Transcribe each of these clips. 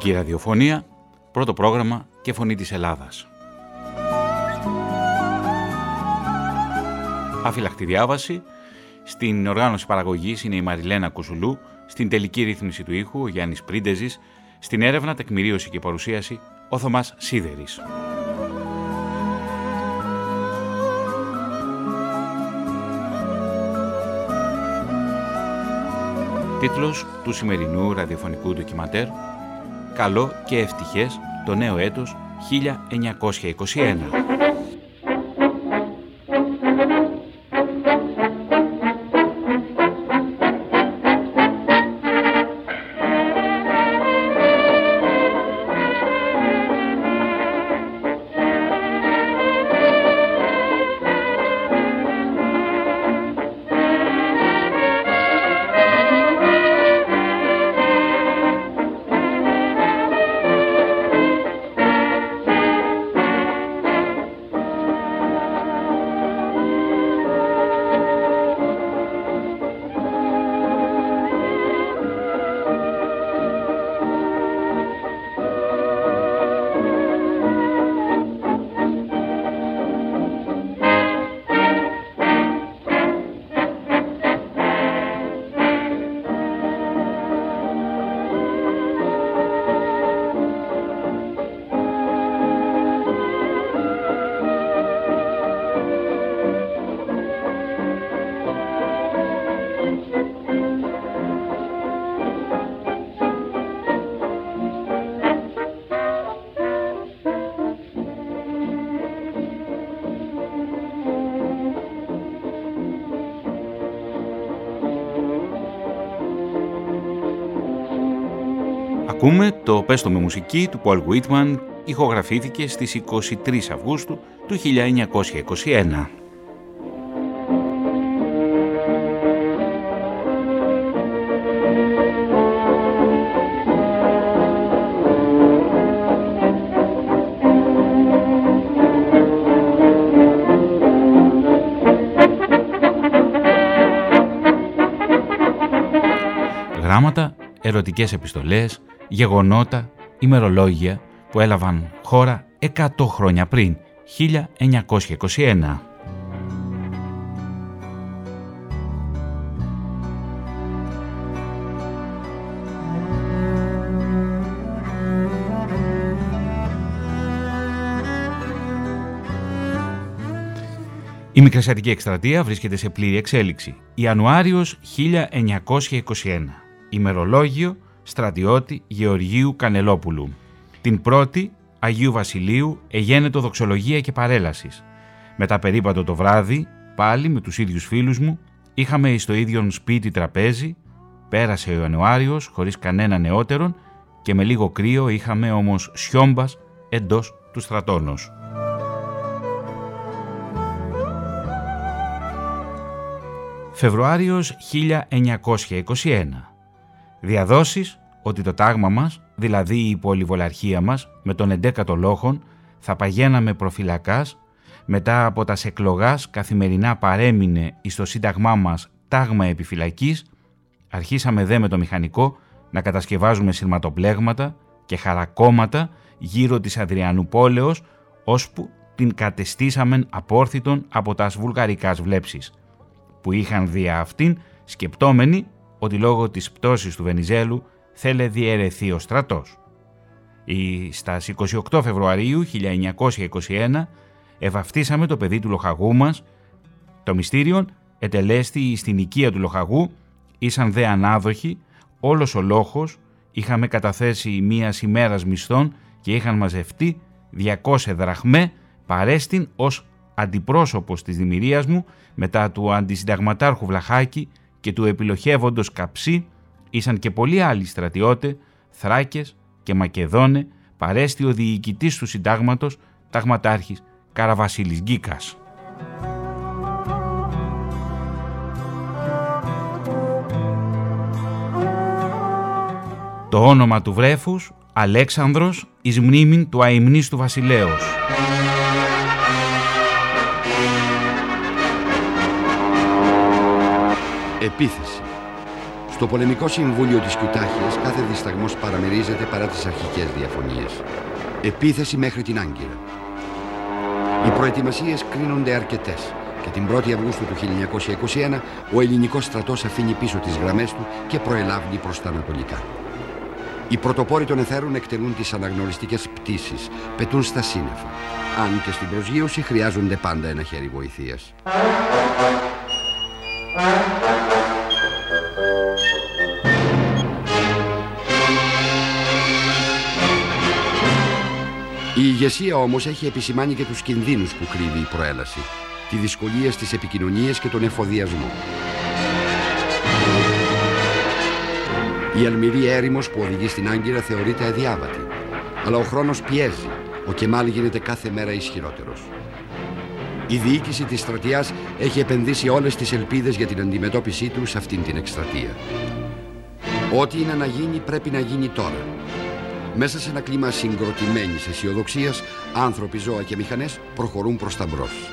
Ελληνική ραδιοφωνία, πρώτο πρόγραμμα και φωνή της Ελλάδας. Αφυλακτή διάβαση. Στην οργάνωση παραγωγής είναι η Μαριλένα Κουσουλού, στην τελική ρύθμιση του ήχου ο Γιάννης Πρίντεζης, στην έρευνα, τεκμηρίωση και παρουσίαση ο Θωμάς Σίδερης. Τίτλος του σημερινού ραδιοφωνικού ντοκιματέρ «Καλό και ευτυχές το νέο έτος 1921». Ακούμε το «Πέστο με μουσική» του Paul Whitman, ηχογραφήθηκε στις 23 Αυγούστου του 1921. Γράμματα, ερωτικές επιστολές, γεγονότα, ημερολόγια που έλαβαν χώρα 100 χρόνια πριν, 1921. Η Μικρασιατική Εκστρατεία βρίσκεται σε πλήρη εξέλιξη. Ιανουάριος 1921. Ημερολόγιο στρατιώτη Γεωργίου Κανελόπουλου. Την πρώτη Αγίου Βασιλείου εγένετο δοξολογία και παρέλασης. Μετά περίπατο το βράδυ, πάλι με τους ίδιους φίλους μου, είχαμε στο ίδιο σπίτι τραπέζι, πέρασε ο Ιανουάριος χωρίς κανένα νεότερον και με λίγο κρύο είχαμε όμως σιόμπας εντός του στρατόνος. Φεβρουάριος 1921 Διαδόσεις ότι το τάγμα μας, δηλαδή η πολυβολαρχία μας, με τον 11ο λόχον, θα παγαίναμε προφυλακάς, μετά από τας σεκλογάς καθημερινά παρέμεινε εις το σύνταγμά μας τάγμα επιφυλακής, αρχίσαμε δε με το μηχανικό να κατασκευάζουμε σειρματοπλέγματα και χαρακόμματα γύρω της Αδριανού πόλεως, ώσπου την κατεστήσαμεν απόρθητον από τας βουλγαρικάς βλέψεις, που είχαν δια αυτήν σκεπτόμενοι ότι λόγω της πτώσης του Βενιζέλου θέλε διαιρεθεί ο στρατός. Ή στα 28 Φεβρουαρίου 1921 ευαυτίσαμε το παιδί του λοχαγού μας. Το μυστήριον ετελέστη στην οικία του λοχαγού, ήσαν δε ανάδοχοι, όλος ο λόχος, είχαμε καταθέσει μία ημέρας μισθών και είχαν μαζευτεί 200 δραχμέ παρέστην ως αντιπρόσωπος της δημιουργίας μου μετά του αντισυνταγματάρχου Βλαχάκη και του επιλοχεύοντος Καψί ήσαν και πολλοί άλλοι στρατιώτε, Θράκες και Μακεδόνε, παρέστη ο διοικητής του συντάγματος, ταγματάρχης Καραβασίλης Γκίκας. Το όνομα του βρέφους Αλέξανδρος εις μνήμην του αιμνής του βασιλέως. Επίθεση Στο πολεμικό συμβούλιο της Κιουτάχιας κάθε δισταγμός παραμερίζεται παρά τις αρχικές διαφωνίες. Επίθεση μέχρι την Άγκυρα. Οι προετοιμασίες κρίνονται αρκετές και την 1η Αυγούστου του 1921 ο ελληνικός στρατός αφήνει πίσω τις γραμμές του και προελάβει προς τα ανατολικά. Οι πρωτοπόροι των εθέρων εκτελούν τις αναγνωριστικές πτήσεις, πετούν στα σύννεφα. Αν και στην προσγείωση χρειάζονται πάντα ένα χέρι βοηθείας. Ηγεσία όμως έχει επισημάνει και τους κινδύνους που κρύβει η προέλαση. Τη δυσκολία στις επικοινωνίες και τον εφοδιασμό. Η αλμυρή έρημος που οδηγεί στην Άγκυρα θεωρείται αδιάβατη. Αλλά ο χρόνος πιέζει. Ο Κεμάλ γίνεται κάθε μέρα ισχυρότερος. Η διοίκηση της στρατιάς έχει επενδύσει όλες τις ελπίδες για την αντιμετώπιση του σε αυτήν την εκστρατεία. Ό,τι είναι να γίνει πρέπει να γίνει τώρα. Μέσα σε ένα κλίμα συγκροτημένης αισιοδοξίας, άνθρωποι, ζώα και μηχανές προχωρούν προς τα μπρος.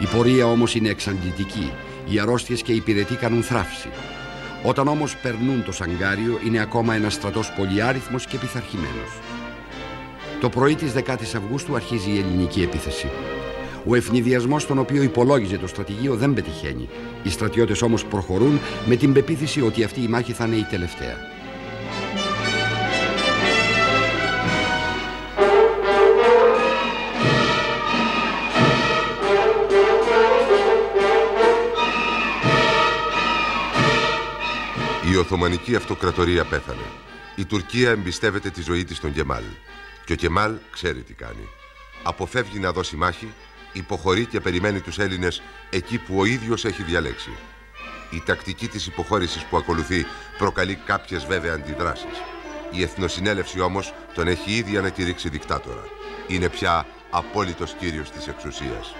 Η πορεία όμως είναι εξαντλητική. Οι αρρώστιες και οι πυρετοί κάνουν θράψη. Όταν όμως περνούν το Σαγκάριο είναι ακόμα ένας στρατός πολυάριθμος και πειθαρχημένος. Το πρωί της 10ης Αυγούστου αρχίζει η ελληνική επίθεση. Ο ευνηδιασμός τον οποίο υπολόγιζε το στρατηγείο δεν πετυχαίνει. Οι στρατιώτες όμως προχωρούν με την πεποίθηση ότι αυτή η μάχη θα είναι η τελευταία. Η Οθωμανική Αυτοκρατορία πέθανε. Η Τουρκία εμπιστεύεται τη ζωή της στον Κεμάλ. Και ο Κεμάλ ξέρει τι κάνει. Αποφεύγει να δώσει μάχη, υποχωρεί και περιμένει τους Έλληνες εκεί που ο ίδιος έχει διαλέξει. Η τακτική της υποχώρησης που ακολουθεί προκαλεί κάποιες βέβαια αντιδράσεις. Η Εθνοσυνέλευση όμως τον έχει ήδη ανακηρύξει δικτάτορα. Είναι πια απόλυτος κύριος της εξουσίας.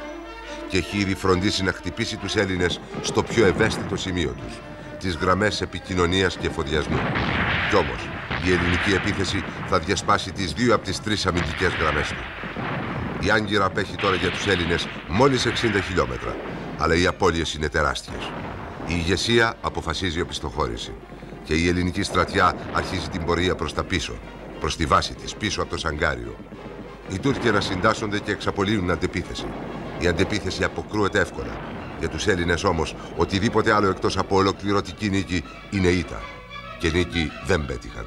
Και έχει ήδη φροντίσει να χτυπήσει τους Έλληνες στο πιο ευαίσθητο σημείο τους τις γραμμές επικοινωνίας και εφοδιασμού. Κι όμως, η ελληνική επίθεση θα διασπάσει τις δύο από τις τρεις αμυντικές γραμμές του. Η Άγκυρα απέχει τώρα για τους Έλληνες μόλις 60 χιλιόμετρα, αλλά οι απώλειες είναι τεράστιες. Η ηγεσία αποφασίζει οπισθοχώρηση και η ελληνική στρατιά αρχίζει την πορεία προς τα πίσω, προς τη βάση της, πίσω από το Σαγκάριο. Οι Τούρκοι ανασυντάσσονται και εξαπολύουν αντεπίθεση. Η αντεπίθεση αποκρούεται εύκολα για τους Έλληνες όμως, οτιδήποτε άλλο εκτός από ολοκληρωτική νίκη είναι ήττα. Και νίκη δεν πέτυχαν.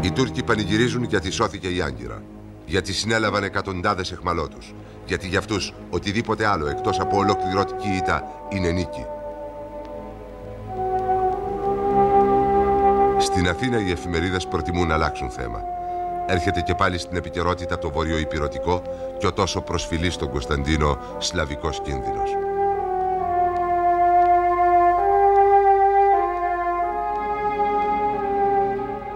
Οι Τούρκοι πανηγυρίζουν γιατί σώθηκε η Άγκυρα. Γιατί συνέλαβαν εκατοντάδες εχμαλώτους. Γιατί για αυτούς οτιδήποτε άλλο εκτός από ολοκληρωτική ήττα είναι νίκη. Στην Αθήνα οι εφημερίδες προτιμούν να αλλάξουν θέμα. Έρχεται και πάλι στην επικαιρότητα το βορειοϊπηρωτικό και ο τόσο προσφυλής στον Κωνσταντίνο σλαβικός κίνδυνος.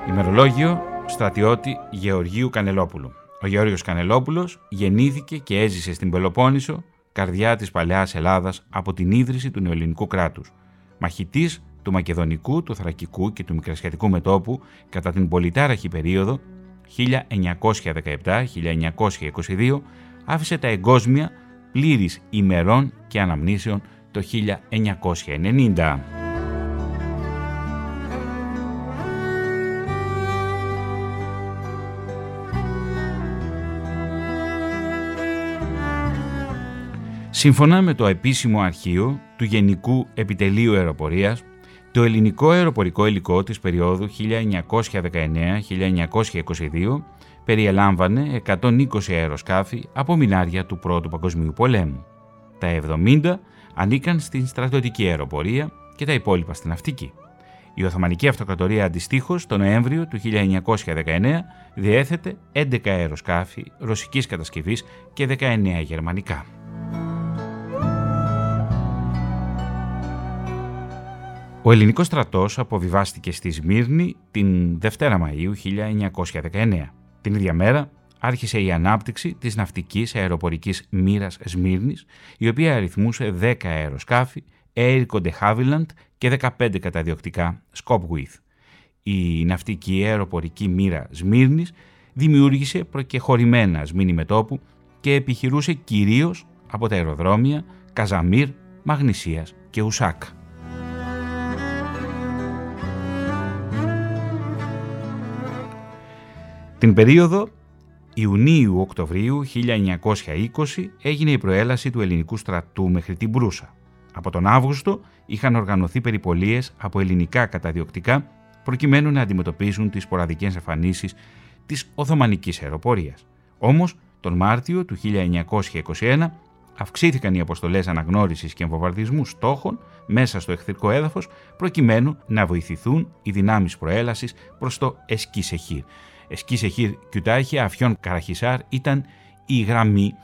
Ημερολόγιο στρατιώτη Γεωργίου Κανελόπουλου. Ο Γεώργιος Κανελόπουλος γεννήθηκε και έζησε στην Πελοπόννησο, καρδιά της παλαιάς Ελλάδας από την ίδρυση του νεοελληνικού κράτους. Μαχητής του Μακεδονικού, του Θρακικού και του Μικρασιατικού μετόπου κατά την πολυτάραχη περίοδο 1917-1922 άφησε τα εγκόσμια πλήρης ημερών και αναμνήσεων το 1990. Σύμφωνα με το επίσημο αρχείο του Γενικού Επιτελείου Αεροπορίας, το ελληνικό αεροπορικό υλικό της περίοδου 1919-1922 περιελάμβανε 120 αεροσκάφη από μινάρια του Πρώτου Παγκοσμίου Πολέμου. Τα 70 ανήκαν στην στρατιωτική αεροπορία και τα υπόλοιπα στην ναυτική. Η Οθωμανική Αυτοκρατορία αντιστοίχως το Νοέμβριο του 1919 διέθετε 11 αεροσκάφη ρωσικής κατασκευής και 19 γερμανικά. Ο ελληνικός στρατός αποβιβάστηκε στη Σμύρνη την Δευτέρα Μαΐου 1919. Την ίδια μέρα άρχισε η ανάπτυξη της ναυτικής αεροπορικής μοίρας Σμύρνης, η οποία αριθμούσε 10 αεροσκάφη, Air de Havilland και 15 καταδιοκτικά Skopwith. Η ναυτική αεροπορική μοίρα Σμύρνης δημιούργησε προκεχωρημένα σμήνη μετόπου και επιχειρούσε κυρίως από τα αεροδρόμια Καζαμίρ, Μαγνησίας και Ουσάκα. Την περίοδο Ιουνίου-Οκτωβρίου 1920 έγινε η προέλαση του ελληνικού στρατού μέχρι την Μπρούσα. Από τον Αύγουστο είχαν οργανωθεί περιπολίες από ελληνικά καταδιοκτικά προκειμένου να αντιμετωπίσουν τις σποραδικές εμφανίσεις της Οθωμανικής αεροπορίας. Όμως, τον Μάρτιο του 1921 αυξήθηκαν οι αποστολές αναγνώρισης και εμβοβαρδισμού στόχων μέσα στο εχθρικό έδαφος προκειμένου να βοηθηθούν οι δυνάμεις προέλασης προς το Εσκίσεχήρ. Εσκίσεχήρ Κιουτάχη Αφιόν Καραχισάρ ήταν η γραμμή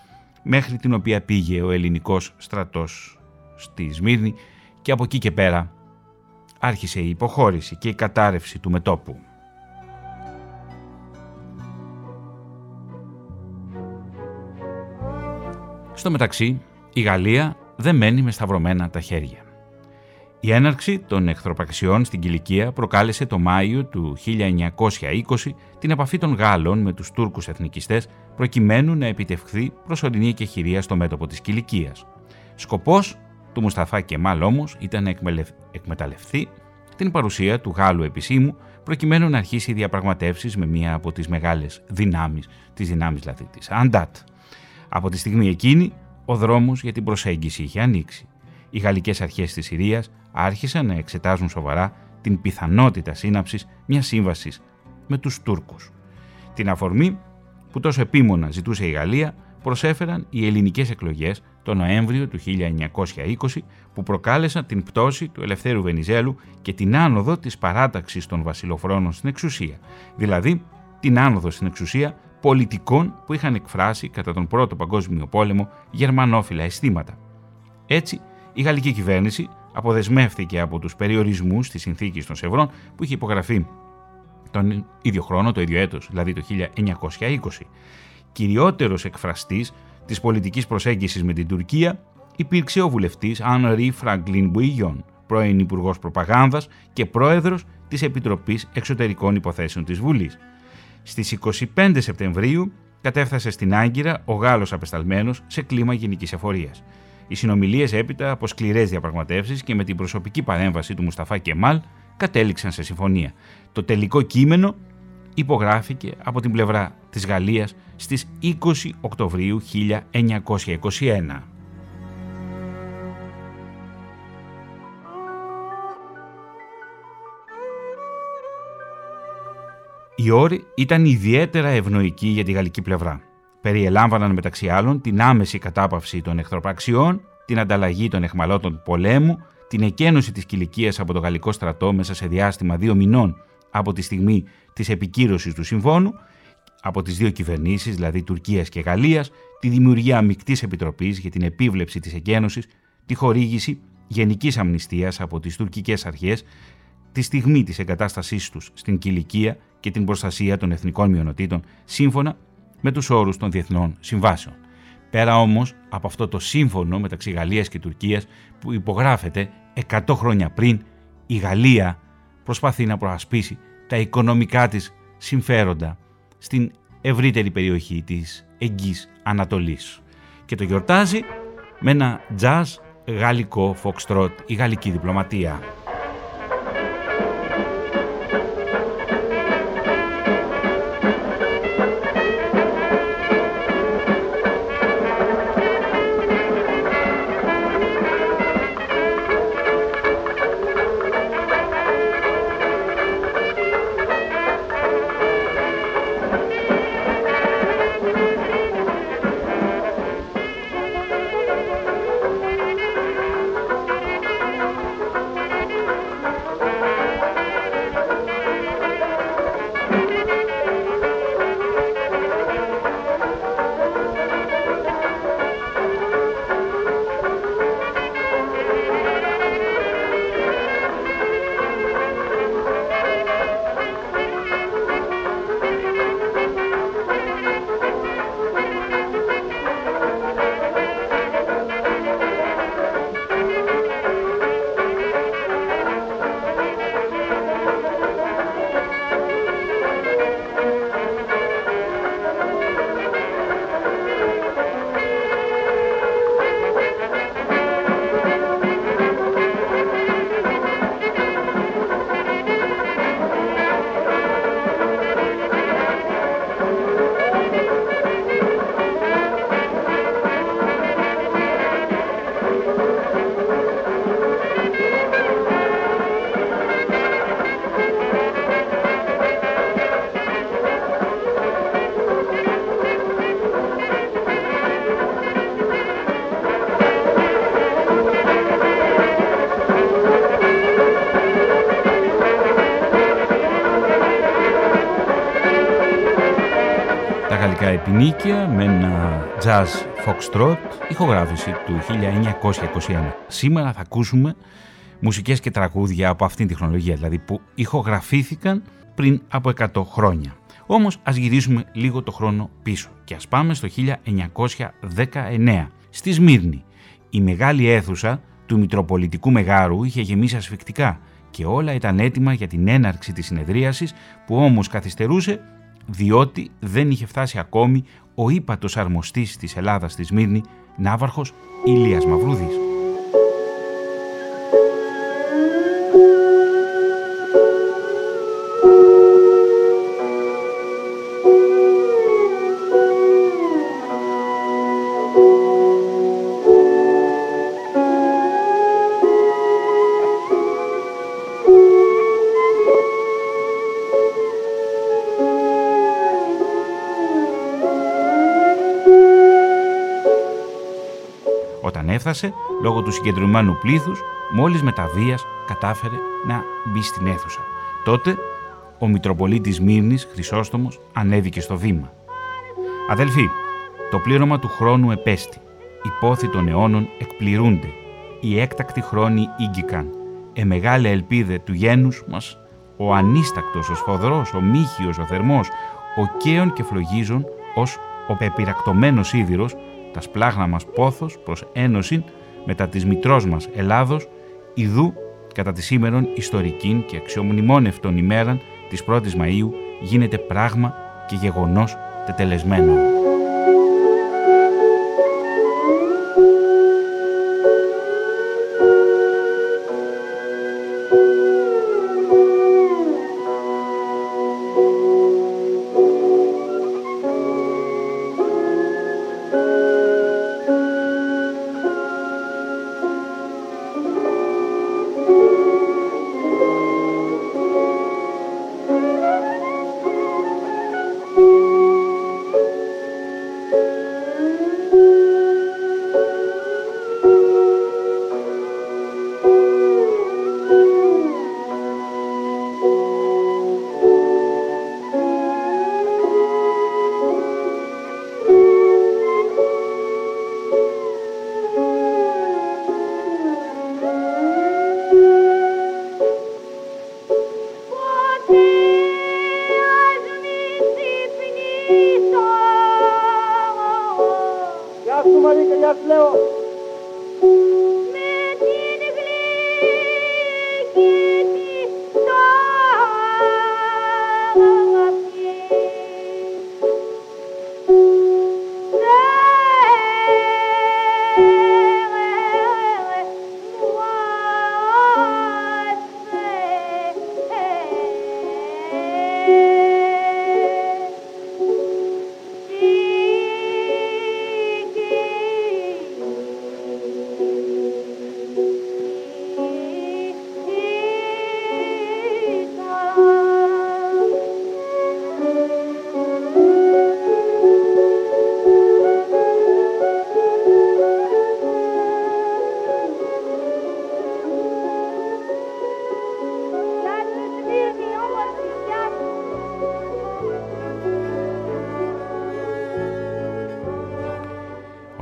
μέχρι την οποία πήγε ο ελληνικός στρατός στη Σμύρνη και από εκεί και πέρα άρχισε η υποχώρηση και η κατάρρευση του μετόπου. Στο μεταξύ, η Γαλλία δεν μένει με σταυρωμένα τα χέρια. Η έναρξη των εχθροπαξιών στην Κιλικία προκάλεσε το Μάιο του 1920 την επαφή των Γάλλων με τους Τούρκους εθνικιστές προκειμένου να επιτευχθεί προσωρινή εκεχηρία στο μέτωπο της Κιλικίας. Σκοπός του Μουσταφά Κεμάλ όμως ήταν να εκμεταλλευτεί την παρουσία του Γάλλου επισήμου προκειμένου να αρχίσει διαπραγματεύσεις με μία από τις μεγάλες δυνάμεις, τις δυνάμεις δηλαδή της Αντάτ. Από τη στιγμή εκείνη, ο δρόμος για την προσέγγιση είχε ανοίξει. Οι γαλλικές αρχές της Συρίας άρχισαν να εξετάζουν σοβαρά την πιθανότητα σύναψης μιας σύμβασης με τους Τούρκους. Την αφορμή που τόσο επίμονα ζητούσε η Γαλλία προσέφεραν οι ελληνικές εκλογές το Νοέμβριο του 1920 που προκάλεσαν την πτώση του Ελευθέρου Βενιζέλου και την άνοδο της παράταξης των βασιλοφρόνων στην εξουσία, δηλαδή την άνοδο στην εξουσία πολιτικών που είχαν εκφράσει κατά τον Πρώτο Παγκόσμιο Πόλεμο γερμανόφιλα αισθήματα. Έτσι, η γαλλική κυβέρνηση αποδεσμεύθηκε από τους περιορισμούς της συνθήκης των Σευρών που είχε υπογραφεί τον ίδιο χρόνο, το ίδιο έτος, δηλαδή το 1920. Κυριότερος εκφραστής της πολιτικής προσέγγισης με την Τουρκία υπήρξε ο βουλευτής Ανρί Φραγκλίν Μπουιγιόν, πρώην Υπουργός Προπαγάνδας και πρόεδρος της Επιτροπής Εξωτερικών Υποθέσεων της Βουλής. Στις 25 Σεπτεμβρίου κατέφθασε στην Άγκυρα ο Γάλλος απεσταλμένος σε κλίμα γενικής εφορίας. Οι συνομιλίες έπειτα από σκληρές διαπραγματεύσεις και με την προσωπική παρέμβαση του Μουσταφά Κεμάλ κατέληξαν σε συμφωνία. Το τελικό κείμενο υπογράφηκε από την πλευρά της Γαλλίας στις 20 Οκτωβρίου 1921. Οι όροι ήταν ιδιαίτερα ευνοϊκοί για τη γαλλική πλευρά. Περιελάμβαναν μεταξύ άλλων την άμεση κατάπαυση των εχθροπραξιών, την ανταλλαγή των εχμαλώτων πολέμου, την εκένωση της κηλικίας από το γαλλικό στρατό μέσα σε διάστημα δύο μηνών από τη στιγμή της επικύρωσης του συμφώνου, από τις δύο κυβερνήσεις, δηλαδή Τουρκίας και Γαλλίας, τη δημιουργία μεικτής επιτροπής για την επίβλεψη της εκένωσης, τη χορήγηση γενικής αμνηστίας από τις τουρκικές αρχές, τη στιγμή της εγκατάστασής τους στην Κιλικία και την προστασία των εθνικών μειονοτήτων σύμφωνα με τους όρους των διεθνών συμβάσεων. Πέρα όμως από αυτό το σύμφωνο μεταξύ Γαλλίας και Τουρκίας που υπογράφεται 100 χρόνια πριν, η Γαλλία προσπαθεί να προασπίσει τα οικονομικά της συμφέροντα στην ευρύτερη περιοχή της Εγγύς Ανατολής. Και το γιορτάζει με ένα jazz γαλλικό φοξτρότ, η γαλλική διπλωματία. Μερικά επινίκια με ένα jazz foxtrot, ηχογράφηση του 1921. Σήμερα θα ακούσουμε μουσικές και τραγούδια από αυτήν τη χρονολογία, δηλαδή που ηχογραφήθηκαν πριν από 100 χρόνια. Όμως ας γυρίσουμε λίγο το χρόνο πίσω και ας πάμε στο 1919, στη Σμύρνη. Η μεγάλη αίθουσα του Μητροπολιτικού Μεγάρου είχε γεμίσει ασφικτικά και όλα ήταν έτοιμα για την έναρξη της συνεδρίασης που όμως καθυστερούσε διότι δεν είχε φτάσει ακόμη ο ύπατος αρμοστής της Ελλάδας στη Σμύρνη, Ναύαρχος Ηλίας Μαυρούδης. Έφτασε λόγω του συγκεντρωμένου πλήθους, μόλις με τα βίας κατάφερε να μπει στην αίθουσα. Τότε ο Μητροπολίτης Μύρνης, Χρυσόστομος, ανέβηκε στο βήμα. «Αδελφοί, το πλήρωμα του χρόνου επέστη. Οι πόθοι των αιώνων εκπληρούνται. Οι έκτακτοι χρόνοι ήγγικαν. Ε μεγάλη ελπίδε του γένους μας, ο ανίστακτος, ο σφοδρός, ο μύχιος, ο θερμός, ο καίον και φλογίζων, ως ο πεπειρακτωμένος σίδηρος, τα σπλάγνα μας πόθος προς ένωση μετά της μητρός μας Ελλάδος, ιδού κατά της σήμερον ιστορικήν και αξιομνημόνευτον ημέραν της 1ης Μαΐου γίνεται πράγμα και γεγονός τετελεσμένο.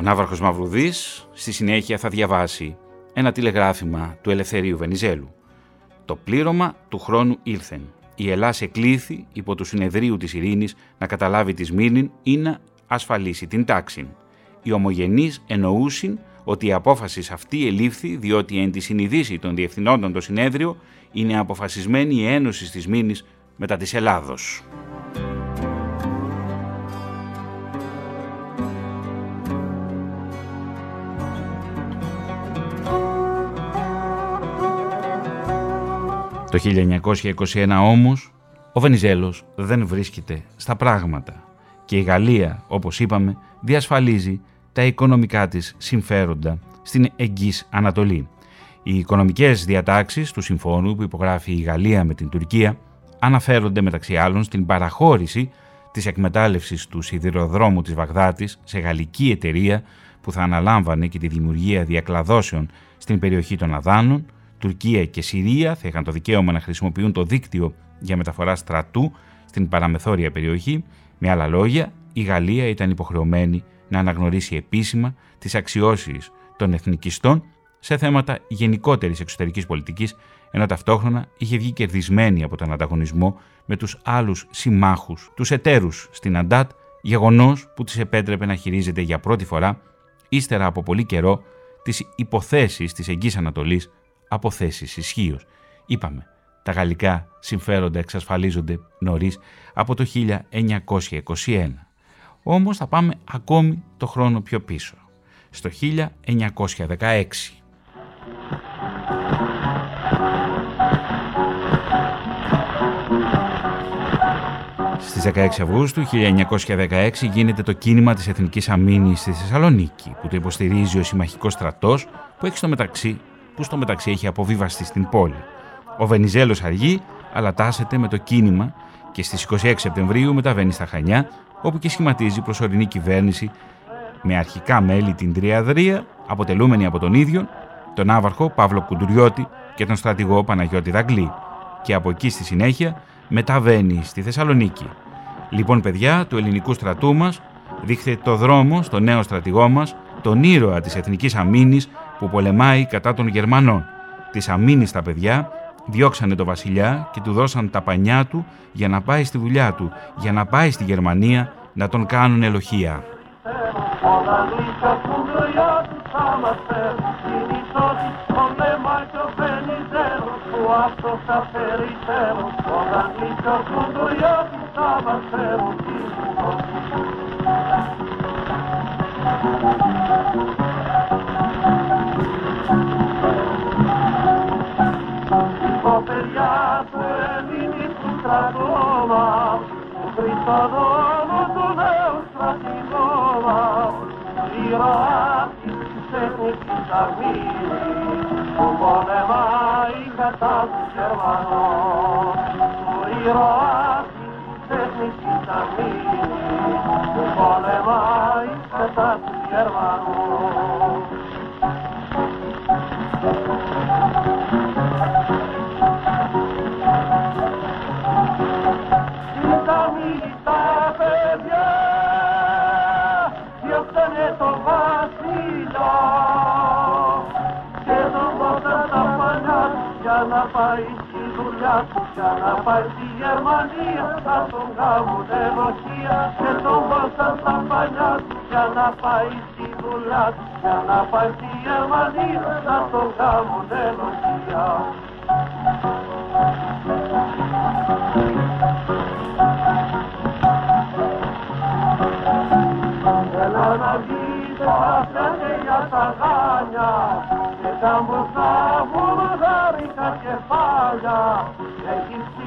Ναύαρχος Μαυρουδής στη συνέχεια θα διαβάσει ένα τηλεγράφημα του Ελευθερίου Βενιζέλου. Το πλήρωμα του χρόνου ήλθεν. Η Ελλάς εκλήθη υπό του συνεδρίου της ειρήνης να καταλάβει της Σμύρνην ή να ασφαλίσει την τάξη. Οι ομογενείς εννοούσιν ότι η απόφαση αυτή ελήφθη διότι εν τη συνειδήση των διευθυνόντων το συνέδριο είναι αποφασισμένη η ένωση της Μήνης μετά της Ελλάδος. Το 1921 όμως ο Βενιζέλος δεν βρίσκεται στα πράγματα και η Γαλλία, όπως είπαμε, διασφαλίζει τα οικονομικά της συμφέροντα στην εγγύς Ανατολή. Οι οικονομικές διατάξεις του συμφώνου που υπογράφει η Γαλλία με την Τουρκία αναφέρονται μεταξύ άλλων στην παραχώρηση της εκμετάλλευσης του σιδηροδρόμου της Βαγδάτης σε γαλλική εταιρεία που θα αναλάμβανε και τη δημιουργία διακλαδώσεων στην περιοχή των Αδάνων, Τουρκία και Συρία θα είχαν το δικαίωμα να χρησιμοποιούν το δίκτυο για μεταφορά στρατού στην παραμεθόρια περιοχή. Με άλλα λόγια, η Γαλλία ήταν υποχρεωμένη να αναγνωρίσει επίσημα τις αξιώσεις των εθνικιστών σε θέματα γενικότερης εξωτερικής πολιτικής, ενώ ταυτόχρονα είχε βγει κερδισμένη από τον ανταγωνισμό με τους άλλους συμμάχους, τους εταίρους στην Αντάτ, γεγονός που της επέτρεπε να χειρίζεται για πρώτη φορά, ύστερα από πολύ καιρό, τις υποθέσεις της Εγγύης Ανατολής από θέσεις ισχύως. Είπαμε, τα γαλλικά συμφέροντα εξασφαλίζονται νωρίς από το 1921. Όμως θα πάμε ακόμη το χρόνο πιο πίσω, στο 1916. Στις 16 Αυγούστου 1916 γίνεται το κίνημα της Εθνικής Αμήνης στη Θεσσαλονίκη που το υποστηρίζει ο συμμαχικός στρατός που, έχει στο μεταξύ, που στο μεταξύ έχει αποβίβαστη στην πόλη. Ο Βενιζέλος αργεί αλλά τάσεται με το κίνημα και στις 26 Σεπτεμβρίου μεταβαίνει στα Χανιά όπου και σχηματίζει προσωρινή κυβέρνηση με αρχικά μέλη την Τριαδρία αποτελούμενη από τον ίδιο, τον Άβαρχο Παύλο Κουντουριώτη και τον στρατηγό Παναγιώτη Δαγκλή και από εκεί στη συνέχεια μεταβαίνει στη Θεσσαλονίκη. Λοιπόν παιδιά του ελληνικού στρατού μας δείχτε το δρόμο στο νέο στρατηγό μας, τον ήρωα της Εθνικής Αμήνης που πολεμάει κατά των Γερμανών. Της αμήνης τα παιδιά διώξανε το βασιλιά και του δώσαν τα πανιά του για να πάει στη δουλειά του, για να πάει στη Γερμανία να τον κάνουν ελοχεία. Παιδιά του ελληνικού στρατώμα του Χριστοδόμου του νέου στρατηγό μας ηρωάτη της εθνικής αρμήνης που πολεμάει κατά του Γερμανών του ηρωάτη της εθνικής αρμήνης που πολεμάει κατά του Γερμανών να πάει στη Γερμανία θα τον κάνουν ενοχία και τον βάσαν στα παλιά του για να πάει στη δουλειά του. Για να πάει στη Γερμανία θα τον κάνουν ενοχία. Έλα να βγείτε, θα για τα γάνια και τα μπροστά βουλγάρικα κεφάλια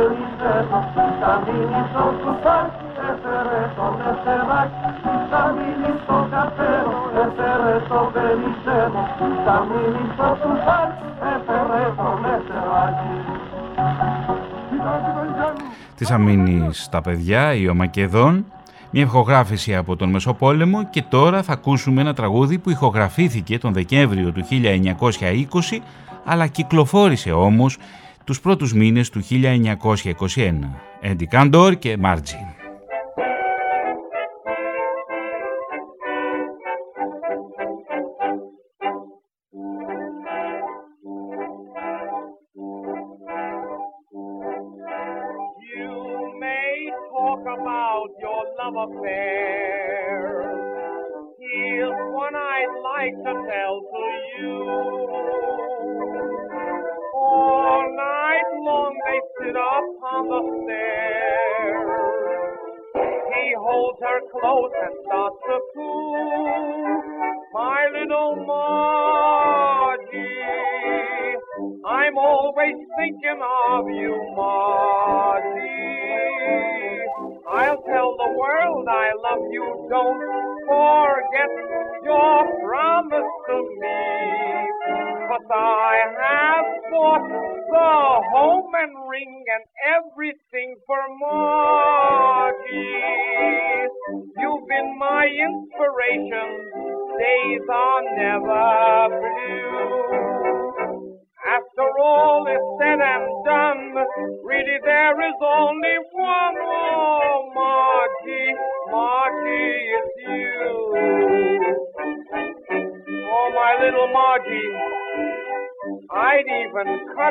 κατά του Γερμανών έχει ψηλά ψηλά το επάνω που πολεμώνε κατά του Γερμανών Της αμήνης τα παιδιά, η Ομακεδόν, μια ηχογράφηση από τον Μεσοπόλεμο και τώρα θα ακούσουμε ένα τραγούδι που ηχογραφήθηκε τον Δεκέμβριο του 1920 αλλά κυκλοφόρησε όμως τους πρώτους μήνες του 1921. Έντι Κάντορ και Μάρτζι.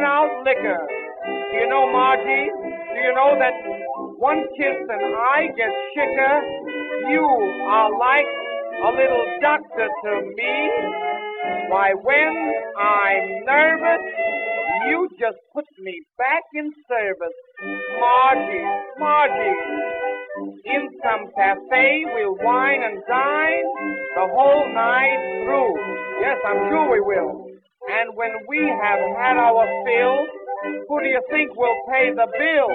Out liquor. Do you know, Margie? Do you know that one kiss and I get shicker? You are like a little doctor to me. Why, when I'm nervous, you just put me back in service. Margie, Margie, in some cafe we'll wine and dine the whole night through. Yes, I'm sure we will. And when we have had our fill, who do you think will pay the bill?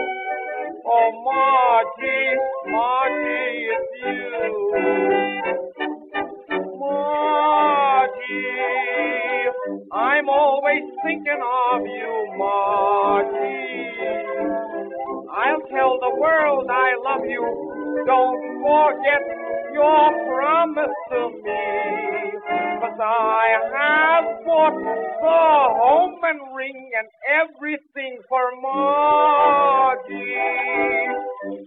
Oh, Margie, Margie, it's you. Margie, I'm always thinking of you, Margie. I'll tell the world I love you. Don't forget your promise to me. Cause I have bought the home and ring and everything for Margie.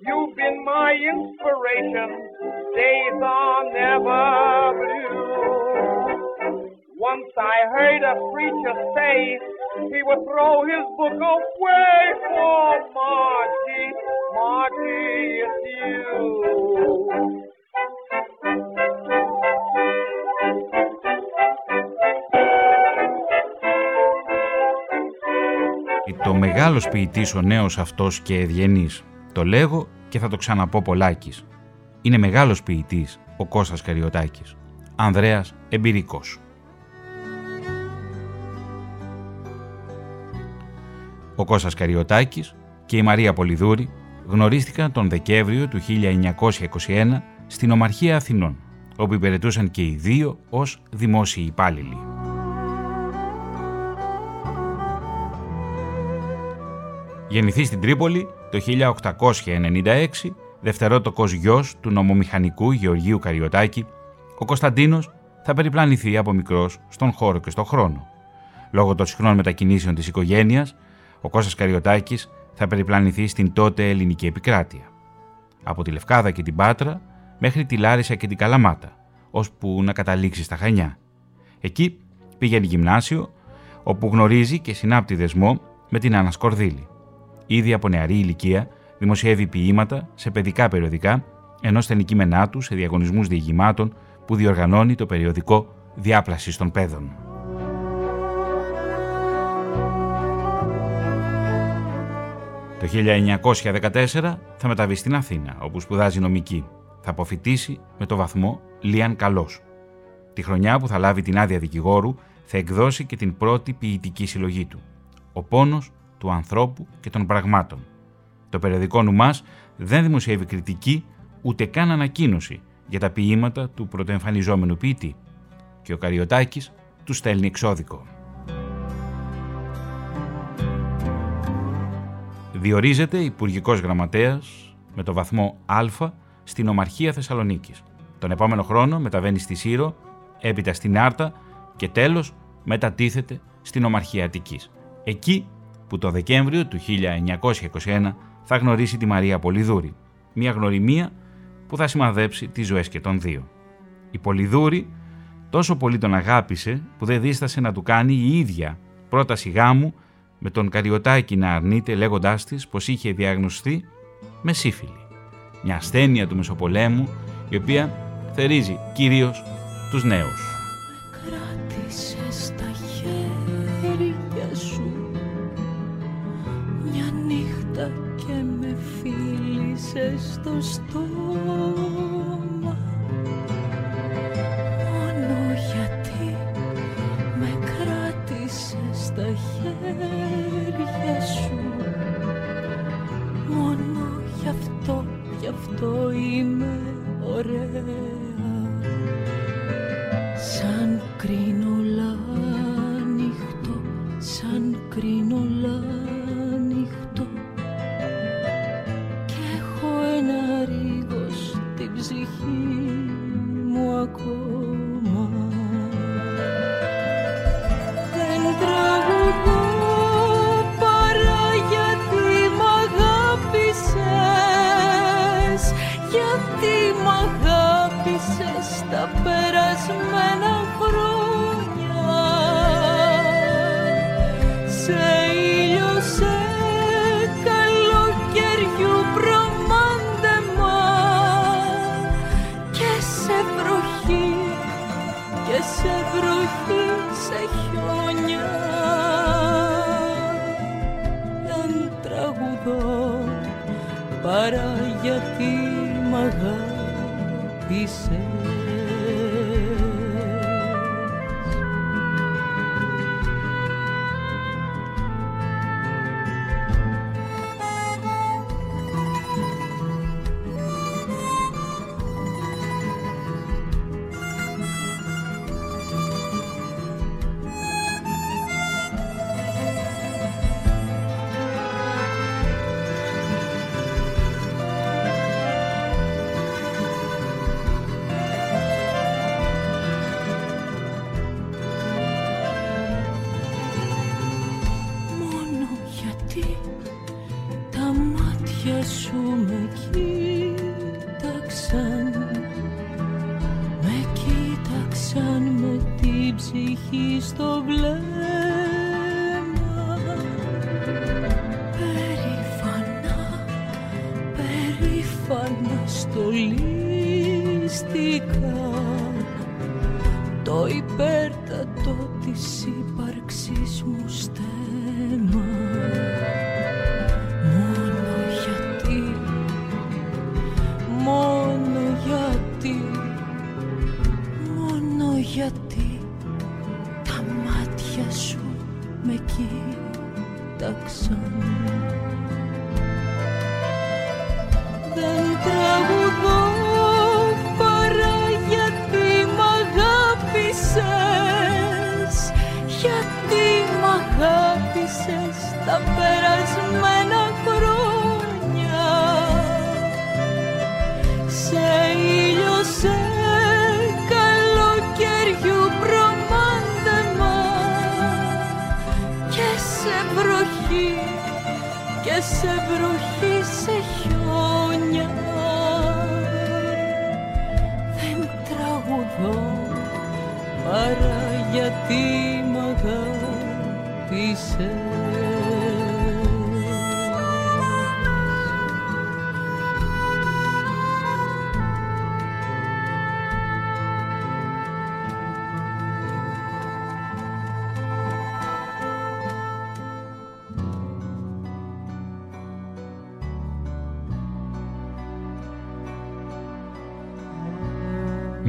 You've been my inspiration. Days are never blue. Once I heard a preacher say he would throw his book away for Margie. Margie, it's you. Το μεγάλος ποιητής ο νέος αυτός και ευγενής. Το λέγω και θα το ξαναπώ πολλάκις. Είναι μεγάλος ποιητής ο Κώστας Καριωτάκης. Ανδρέας Εμπειρικός. Ο Κώστας Καριωτάκης και η Μαρία Πολυδούρη γνωρίστηκαν τον Δεκέμβριο του 1921 στην Ομαρχία Αθηνών, όπου υπηρετούσαν και οι δύο ως δημόσιοι υπάλληλοι. Γεννηθεί στην Τρίπολη το 1896, δευτερότοκος γιος του νομομηχανικού Γεωργίου Καριωτάκη, ο Κωνσταντίνος θα περιπλανηθεί από μικρός στον χώρο και στον χρόνο. Λόγω των συχνών μετακινήσεων της οικογένειας, ο Κώστας Καριωτάκης θα περιπλανηθεί στην τότε ελληνική επικράτεια. Από τη Λευκάδα και την Πάτρα μέχρι τη Λάρισα και την Καλαμάτα, ώσπου να καταλήξει στα Χανιά. Εκεί πήγαινε γυμνάσιο, όπου γνωρίζει και συνάπτει δεσμό με την Άννα Σκορδίλη. Ήδη από νεαρή ηλικία δημοσιεύει ποίηματα σε παιδικά περιοδικά, ενώ στενή κείμενά του σε διαγωνισμούς διηγημάτων που διοργανώνει το περιοδικό Διάπλαση των Παιδών. Το 1914 θα μεταβεί στην Αθήνα, όπου σπουδάζει νομική. Θα αποφυτίσει με το βαθμό Λίαν Καλός. Τη χρονιά που θα λάβει την άδεια δικηγόρου, θα εκδώσει και την πρώτη ποιητική συλλογή του. Ο πόνος του ανθρώπου και των πραγμάτων. Το περιοδικό Νουμάς δεν δημοσιεύει κριτική ούτε καν ανακοίνωση για τα ποίηματα του πρωτοεμφανιζόμενου ποιητή και ο Καριωτάκης του στέλνει εξώδικο. Διορίζεται υπουργικός γραμματέας με το βαθμό Α στην Ομαρχία Θεσσαλονίκης. Τον επόμενο χρόνο μεταβαίνει στη Σύρο, έπειτα στην Άρτα και τέλος μετατίθεται στην Ομαρχία Αττικής. Εκεί που το Δεκέμβριο του 1921 θα γνωρίσει τη Μαρία Πολυδούρη, μια γνωριμία που θα σημαδέψει τις ζωές και των δύο. Η Πολυδούρη τόσο πολύ τον αγάπησε που δεν δίστασε να του κάνει η ίδια πρόταση γάμου με τον Καριωτάκη να αρνείται λέγοντάς της πως είχε διαγνωστεί με σύφυλλη, μια ασθένεια του Μεσοπολέμου η οποία θερίζει κυρίως τους νέους. Στο στόμα. Μόνο γιατί με κράτησες στα χέρια χέρια σου. Μόνο γι' αυτό, γι' αυτό είμαι ωραία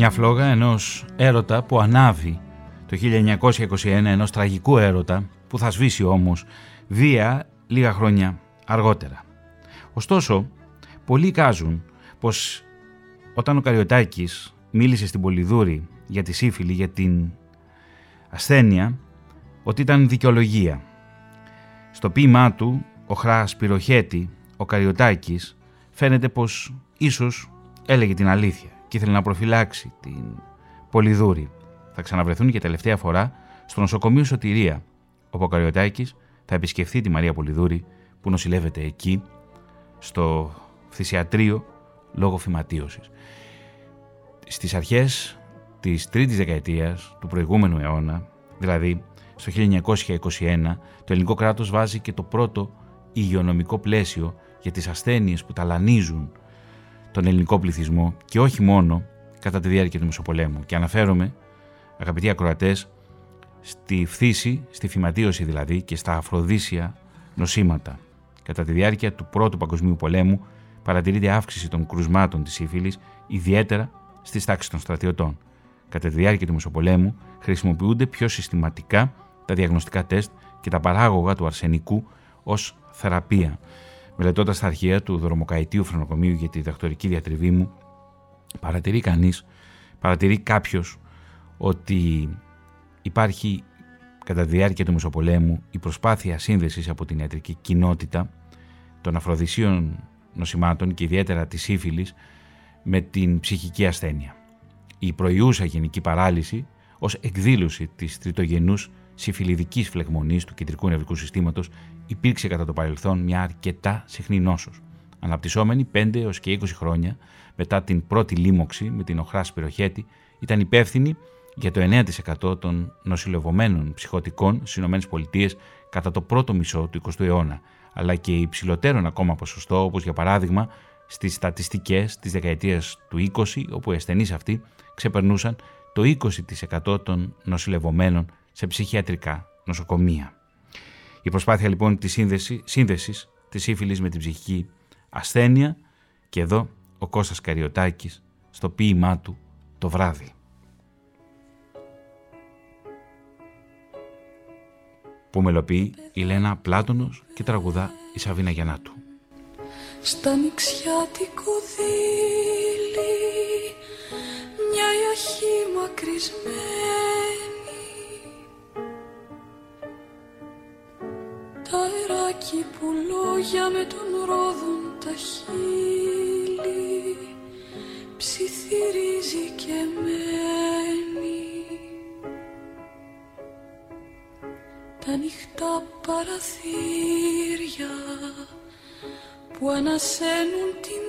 Μια φλόγα ενός έρωτα που ανάβει το 1921, ενός τραγικού έρωτα που θα σβήσει όμως βία λίγα χρόνια αργότερα. Ωστόσο, πολλοί κάζουν πως όταν ο Καριωτάκης μίλησε στην Πολυδούρη για τη σύφυλλη, για την ασθένεια, ότι ήταν δικαιολογία. Στο ποίημά του, ο Χράς Πυροχέτη, ο Καριωτάκης, φαίνεται πως ίσως έλεγε την αλήθεια και ήθελε να προφυλάξει την Πολυδούρη. Θα ξαναβρεθούν και τελευταία φορά στο νοσοκομείο Σωτηρία, όπου ο Καριωτάκης θα επισκεφθεί τη Μαρία Πολυδούρη που νοσηλεύεται εκεί, στο φθησιατρίο λόγω φυματίωσης. Στις αρχές της τρίτης δεκαετίας του προηγούμενου αιώνα, δηλαδή στο 1921, το ελληνικό κράτος βάζει και το πρώτο υγειονομικό πλαίσιο για τις ασθένειες που ταλανίζουν τον ελληνικό πληθυσμό και όχι μόνο κατά τη διάρκεια του Μεσοπολέμου. Και αναφέρομαι, αγαπητοί ακροατές, στη φθήση, στη φυματίωση δηλαδή και στα αφροδίσια νοσήματα. Κατά τη διάρκεια του Πρώτου Παγκοσμίου Πολέμου παρατηρείται αύξηση των κρουσμάτων της σύφυλης, ιδιαίτερα στις τάξεις των στρατιωτών. Κατά τη διάρκεια του Μεσοπολέμου χρησιμοποιούνται πιο συστηματικά τα διαγνωστικά τεστ και τα παράγωγα του αρσενικού ως θεραπεία. Μελετώντας τα αρχεία του δρομοκαητίου φρονοκομείου για τη διδακτορική διατριβή μου, παρατηρεί κανείς, παρατηρεί κάποιος ότι υπάρχει κατά τη διάρκεια του Μεσοπολέμου η προσπάθεια σύνδεσης από την ιατρική κοινότητα των αφροδισίων νοσημάτων και ιδιαίτερα της σύφυλης με την ψυχική ασθένεια. Η προϊούσα γενική παράλυση ως εκδήλωση της τριτογενούς συμφιλιδικής φλεγμονής του κεντρικού νευρικού συστήματος υπήρξε κατά το παρελθόν μια αρκετά συχνή νόσος, αναπτυσσόμενη 5 έως και 20 χρόνια μετά την πρώτη λίμωξη με την οχρά σπυροχέτη, ήταν υπεύθυνη για το 9% των νοσηλευομένων ψυχοτικών στις ΗΠΑ κατά το πρώτο μισό του 20ου αιώνα, αλλά και υψηλότερον ακόμα ποσοστό, όπως για παράδειγμα στις στατιστικές της δεκαετίας του 20, όπου οι ασθενείς αυτοί ξεπερνούσαν το 20% των νοσηλευομένων σε ψυχιατρικά νοσοκομεία. Η προσπάθεια λοιπόν της σύνδεση, σύνδεσης της σύφυλης με την ψυχική ασθένεια και εδώ ο Κώστας Καριωτάκης στο ποίημά του «Το βράδυ». που μελοποιεί η Λένα Πλάτωνος και τραγουδά η Σαβίνα Γιαννάτου. Στα νηξιάτικο δίλη μια ιαχή μακρισμένη τα αεράκι που λόγια με τον ρόδον τα χείλη ψιθυρίζει και μένει. Τα ανοιχτά παραθύρια που ανασένουν την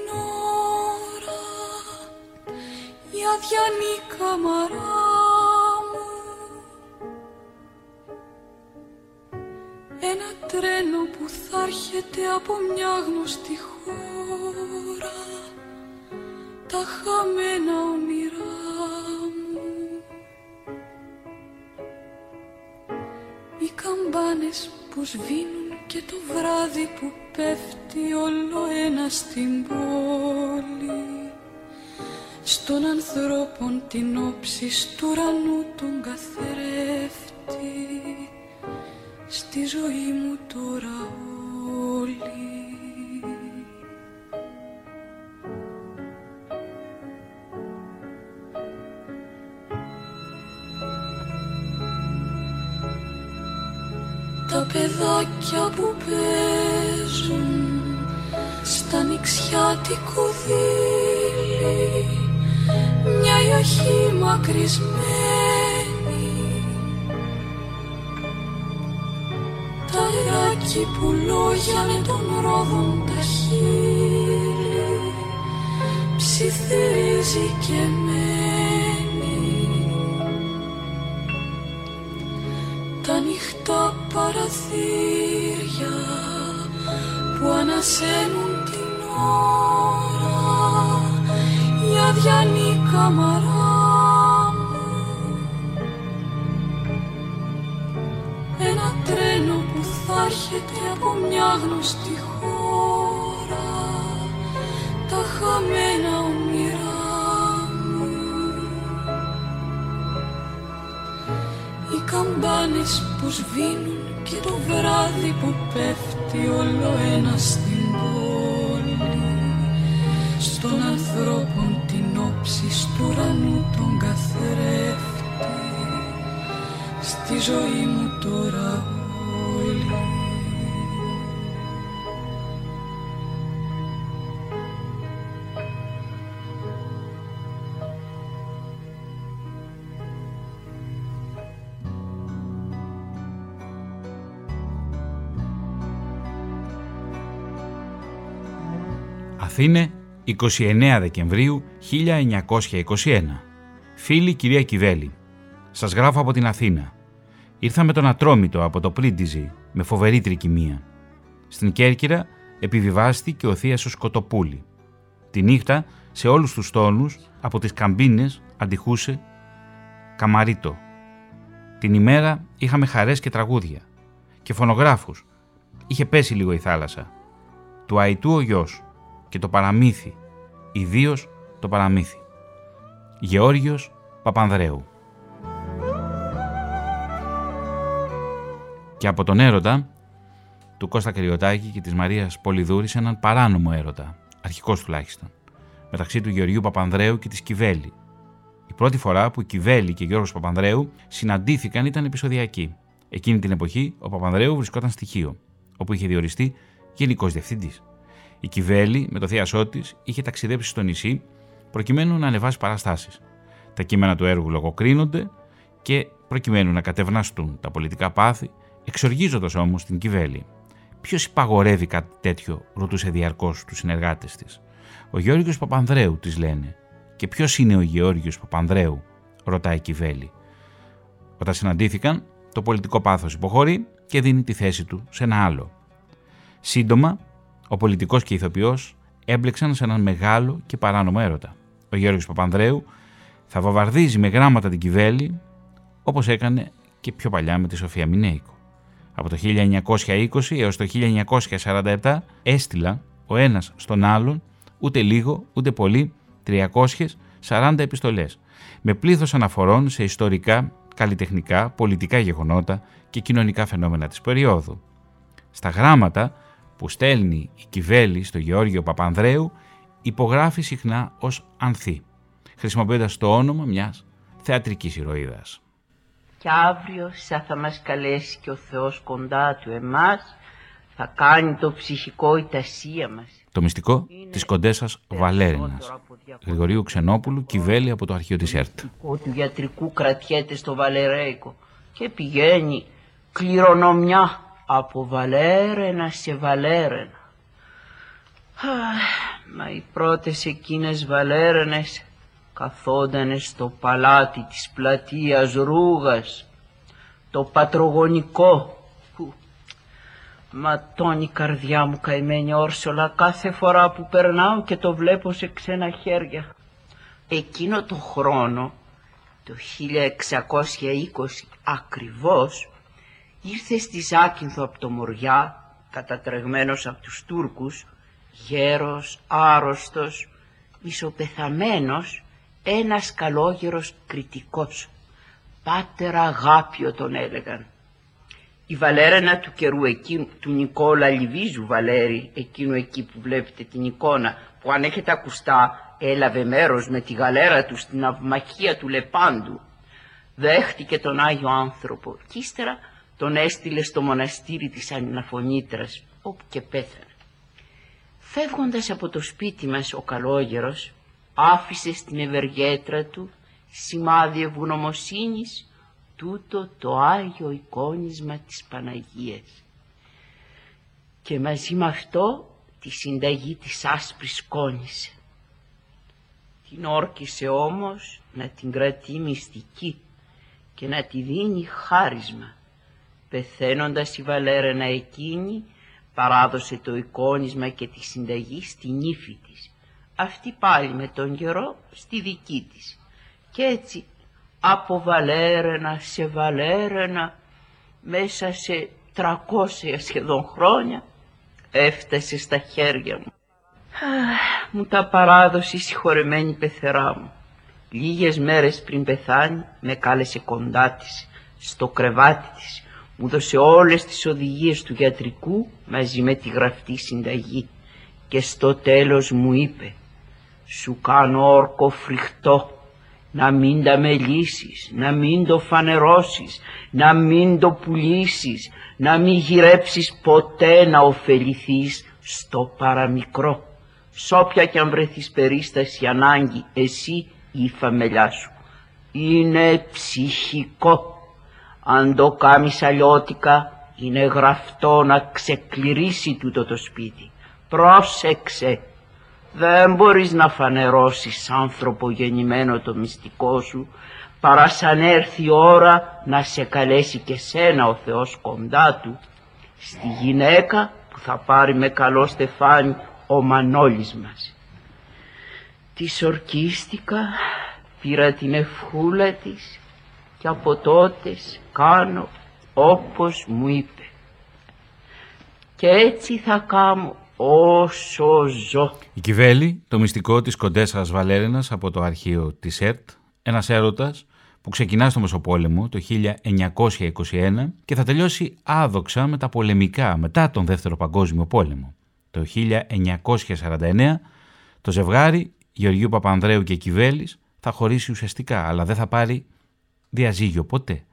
ώρα η αδιανή καμαρά θα έρχεται από μια γνωστή χώρα τα χαμένα όνειρά Οι καμπάνες που σβήνουν και το βράδυ που πέφτει όλο ένα στην πόλη. Στον ανθρώπων την όψη του ουρανού τον καθρέφτη. Στη ζωή μου Τα παιδάκια που παίζουν στα νηξιάτικο δίλη μια ιαχή μακρισμένη τα αεράκι που λόγια με τον ρόδον τα χείλη. Ψιθυρίζει και μένει παραθύρια που ανασένουν την ώρα. Η αδιανή καμαρά μου. Ένα τρένο που θα έρχεται από μια γνωστή χώρα. Τα χαμένα όνειρά μου. Οι καμπάνες που σβήνουν και το βράδυ που πέφτει όλο ένα στην πόλη. Στον ανθρώπων την όψη του ουρανού τον καθρέφτη. Στη ζωή μου τώρα όλη Αθήνε, 29 Δεκεμβρίου 1921. Φίλη κυρία Κιβέλη, σας γράφω από την Αθήνα. Ήρθα με τον Ατρόμητο από το Πρίντιζι με φοβερή τρικυμία. Στην Κέρκυρα επιβιβάστηκε ο Θείασος Σκοτοπούλη. Τη νύχτα σε όλους τους τόνους από τις καμπίνες αντιχούσε καμαρίτο. Την ημέρα είχαμε χαρές και τραγούδια και φωνογράφους. Είχε πέσει λίγο η θάλασσα. Του Αϊτού ο γιος και το παραμύθι, ιδίως το παραμύθι. Γεώργιος Παπανδρέου Και από τον έρωτα του Κώστα Κρυωτάκη και της Μαρίας Πολυδούρης έναν παράνομο έρωτα, αρχικός τουλάχιστον, μεταξύ του Γεωργίου Παπανδρέου και της Κιβέλη. Η πρώτη φορά που η Κιβέλη και ο Γιώργος Παπανδρέου συναντήθηκαν ήταν επεισοδιακή. Εκείνη την εποχή ο Παπανδρέου βρισκόταν στοιχείο, όπου είχε διοριστεί γενικός διευθυντής. Η Κιβέλη, με το θείασό της, είχε ταξιδέψει στο νησί προκειμένου να ανεβάσει παραστάσεις. Τα κείμενα του έργου λογοκρίνονται και προκειμένου να κατευναστούν τα πολιτικά πάθη, εξοργίζοντας όμως την Κιβέλη. Ποιος υπαγορεύει κάτι τέτοιο, ρωτούσε διαρκώς τους συνεργάτες της. Ο Γιώργος Παπανδρέου, της λένε. Και ποιος είναι ο Γεώργιος Παπανδρέου, ρωτάει η Κιβέλη. Όταν συναντήθηκαν, το πολιτικό πάθος υποχωρεί και δίνει τη θέση του σε ένα άλλο. Σύντομα, ο πολιτικός και η ηθοποιός έμπλεξαν σε έναν μεγάλο και παράνομο έρωτα. Ο Γιώργος Παπανδρέου θα βαβαρδίζει με γράμματα την Κιβέλη, όπως έκανε και πιο παλιά με τη Σοφία Μινέικο. Από το 1920 έως το 1947 έστειλα ο ένας στον άλλον ούτε λίγο ούτε πολύ 340 επιστολές με πλήθος αναφορών σε ιστορικά, καλλιτεχνικά, πολιτικά γεγονότα και κοινωνικά φαινόμενα της περίοδου. Στα γράμματα που στέλνει η Κιβέλη στο Γεώργιο Παπανδρέου υπογράφει συχνά ως Ανθή, χρησιμοποιώντας το όνομα μιας θεατρικής ηρωίδας. Και αύριο, σαν θα μας καλέσει και ο Θεός κοντά του εμάς, θα κάνει το ψυχικό η τασία μας. Το μυστικό της κοντέσας Βαλέρινας, Γρηγορίου Ξενόπουλου, Κιβέλη από το αρχείο της ΕΡΤ. Ο του γιατρικού κρατιέται στο Βαλερέικο και πηγαίνει κληρονομιά από Βαλέρενα σε Βαλέρενα. Μα οι πρώτες εκείνες Βαλέρενες καθόντανες στο παλάτι της πλατείας Ρούγας, το πατρογονικό που ματώνει η καρδιά μου καημένη Όρσολα κάθε φορά που περνάω και το βλέπω σε ξένα χέρια. Εκείνο το χρόνο, το 1620 ακριβώς, ήρθε στη Ζάκυνθο από το Μοριά, κατατρεγμένος από τους Τούρκους, γέρος, άρρωστος, μισοπεθαμένος, ένας καλόγερος κριτικός. Πάτερ αγάπιο τον έλεγαν. Η Βαλέρανα του καιρού εκείνου, του Νικόλα Λιβίζου Βαλέρη, εκείνου εκεί που βλέπετε την εικόνα, που αν έχετε ακουστά έλαβε μέρος με τη γαλέρα του στην αυμαχία του Λεπάντου, δέχτηκε τον Άγιο άνθρωπο και ύστερα τον έστειλε στο μοναστήρι της Αναφωνήτρας, όπου και πέθανε. Φεύγοντας από το σπίτι μας ο καλόγερος, άφησε στην ευεργέτρα του σημάδι ευγνωμοσύνης τούτο το Άγιο εικόνισμα της Παναγίας. Και μαζί με αυτό τη συνταγή της άσπρης κόνησε. Την όρκησε όμως να την κρατεί μυστική και να τη δίνει χάρισμα Πεθαίνοντας η Βαλέρενα εκείνη, παράδοσε το εικόνισμα και τη συνταγή στην ύφη της. Αυτή πάλι με τον καιρό στη δική της. Και έτσι από Βαλέρενα σε Βαλέρενα μέσα σε τρακόσια σχεδόν χρόνια έφτασε στα χέρια μου. μου τα παράδοσε η συγχωρεμένη πεθερά μου. Λίγες μέρες πριν πεθάνει με κάλεσε κοντά της, στο κρεβάτι της μου δώσε όλες τις οδηγίες του γιατρικού μαζί με τη γραφτή συνταγή και στο τέλος μου είπε «Σου κάνω όρκο φρικτό, να μην τα μελήσεις, να μην το φανερώσεις, να μην το πουλήσεις, να μην γυρέψεις ποτέ να ωφεληθείς στο παραμικρό. Σ' όποια κι αν βρεθείς περίσταση ανάγκη, εσύ η φαμελιά σου. Είναι ψυχικό αν το κάμεις αλλιώτικα είναι γραφτό να ξεκληρίσει τούτο το σπίτι. Πρόσεξε, δεν μπορείς να φανερώσεις άνθρωπο γεννημένο το μυστικό σου παρά σαν έρθει η ώρα να σε καλέσει και σένα ο Θεός κοντά του στη γυναίκα που θα πάρει με καλό στεφάνι ο Μανώλης μας. Της ορκίστηκα, πήρα την ευχούλα της και από τότες κάνω όπως μου είπε. Και έτσι θα κάνω όσο ζω. Η Κιβέλη, το μυστικό της κοντέσας Βαλέρινας από το αρχείο της ΕΡΤ, ένας έρωτας που που ξεκινά στο Μεσοπόλεμο το 1921 και θα τελειώσει άδοξα με τα πολεμικά μετά τον Δεύτερο Παγκόσμιο Πόλεμο. Το 1949 το ζευγάρι Γεωργίου Παπανδρέου και Κιβέλης θα χωρίσει ουσιαστικά, αλλά δεν θα πάρει διαζύγιο ποτέ.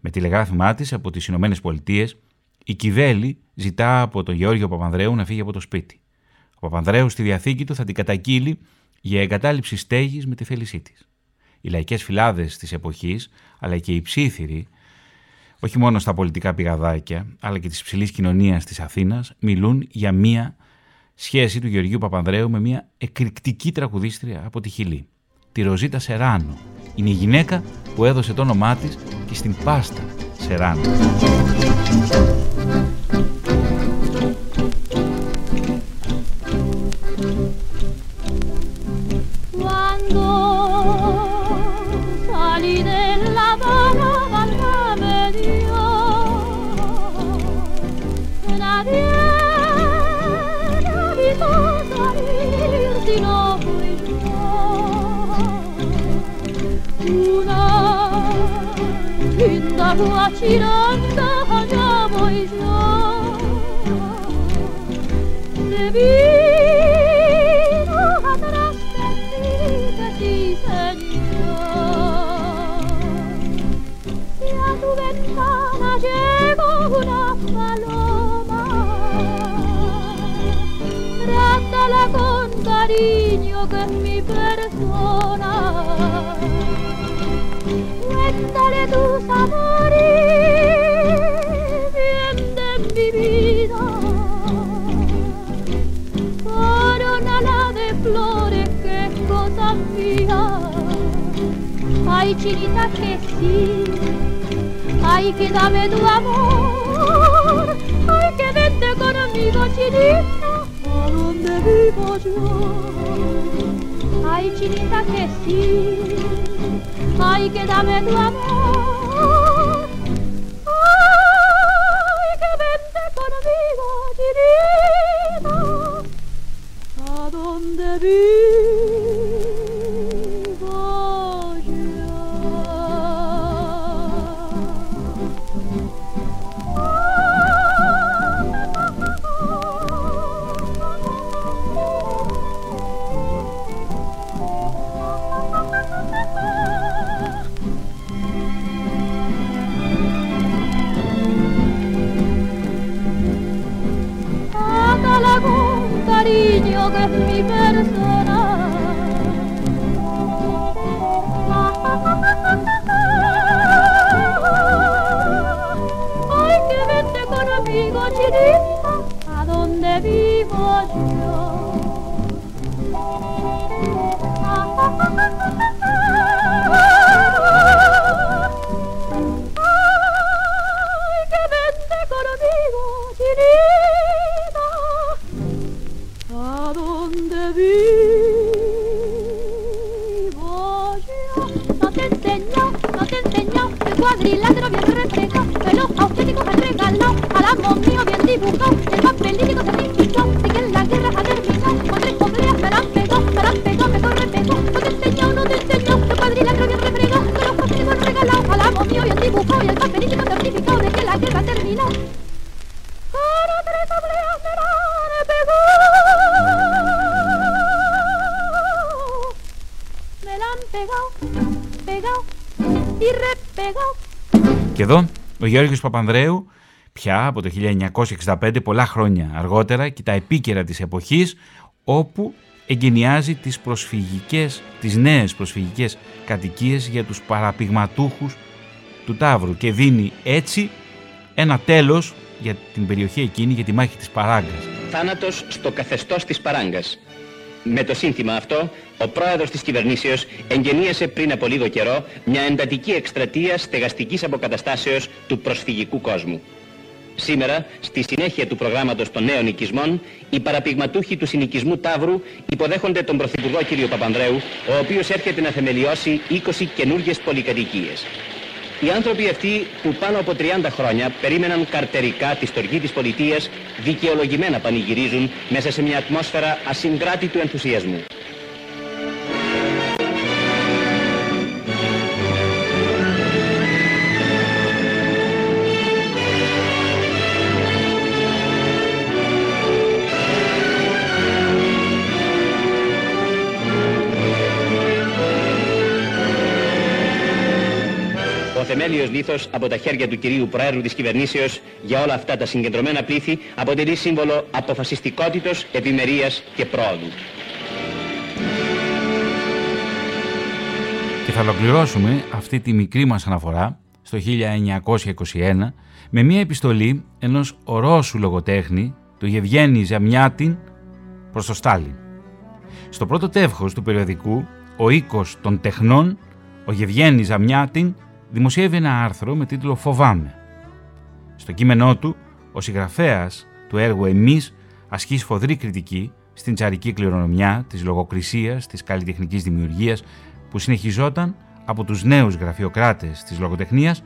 Με τηλεγράφημά της από τις Ηνωμένες Πολιτείες, η Κιβέλη ζητά από τον Γεώργιο Παπανδρέου να φύγει από το σπίτι. Ο Παπανδρέου στη διαθήκη του θα την καταγγείλει για εγκατάλειψη στέγης με τη θέλησή της. Οι λαϊκές φυλάδες της εποχής, αλλά και οι ψήθυροι, όχι μόνο στα πολιτικά πηγαδάκια, αλλά και της ψηλή κοινωνίας της Αθήνας, μιλούν για μία σχέση του Γεωργίου Παπανδρέου με μία εκρηκτική τραγουδίστρια από τη Χιλή, τη Ροζίτα Σεράνο. Είναι η γυναίκα που έδωσε το όνομά της και στην πάστα Σεράνο. la tirata Chinita, que sí. Ay, que dame tu amor. Ay, que vente conmigo, chinita, a donde vivo yo. Ay, chinita, que sí. Ay, que dame tu amor. Que es mi persona. Ay, que vente conmigo, chinita, a donde vivo yo. mío bien dibujado, el papelítico certificado de que la guerra ha terminado, con tres obleas me la han pegado, me la han pegado, mejor repegado. No te enseño, no te enseño el cuadrilátero bien reflejado, que los auténticos han regalado al amo mío bien dibujado, y el papelítico certificado de que la guerra ha terminado. Con tres obleas me la han pegado, me la han pegado, pegado y repegado. Και εδώ ο Γιώργος Παπανδρέου πια από το 1965 πολλά χρόνια αργότερα και τα επίκαιρα της εποχής όπου εγκαινιάζει τις προσφυγικές, τις νέες προσφυγικές κατοικίες για τους παραπηγματούχους του Ταύρου και δίνει έτσι ένα τέλος για την περιοχή εκείνη, για τη μάχη της Παράγκας. Θάνατος στο καθεστώς της Παράγκας. Με το σύνθημα αυτό, ο πρόεδρος της κυβερνήσεως εγγενίασε πριν από λίγο καιρό μια εντατική εκστρατεία στεγαστικής αποκαταστάσεως του προσφυγικού κόσμου. Σήμερα, στη συνέχεια του προγράμματος των νέων οικισμών, οι παραπηγματούχοι του συνοικισμού Ταύρου υποδέχονται τον Πρωθυπουργό κ. Παπανδρέου, ο οποίος έρχεται να θεμελιώσει 20 καινούργιες πολυκατοικίες. Οι άνθρωποι αυτοί που πάνω από 30 χρόνια περίμεναν καρτερικά τη στοργή της πολιτείας δικαιολογημένα πανηγυρίζουν μέσα σε μια ατμόσφαιρα ασυγκράτητου ενθουσιασμού. Τέλειος λίθος από τα χέρια του κυρίου Προέδρου της κυβερνήσεως για όλα αυτά τα συγκεντρωμένα πλήθη αποτελεί σύμβολο αποφασιστικότητος, επιμερίας και πρόοδου. Και θα ολοκληρώσουμε αυτή τη μικρή μας αναφορά στο 1921 με μια επιστολή ενός ορόσου λογοτέχνη του Γευγένη Ζαμιάτιν προς το Στάλιν. Στο πρώτο τεύχος του περιοδικού «Ο οίκος των τεχνών» ο Γευγένη Ζαμιάτιν δημοσιεύει ένα άρθρο με τίτλο «Φοβάμαι». Στο κείμενό του, ο συγγραφέας του έργου «Εμείς» ασκείς σφοδρή κριτική στην τσαρική κληρονομιά της λογοκρισίας, της καλλιτεχνικής δημιουργίας που συνεχιζόταν από τους νέους γραφειοκράτες της λογοτεχνίας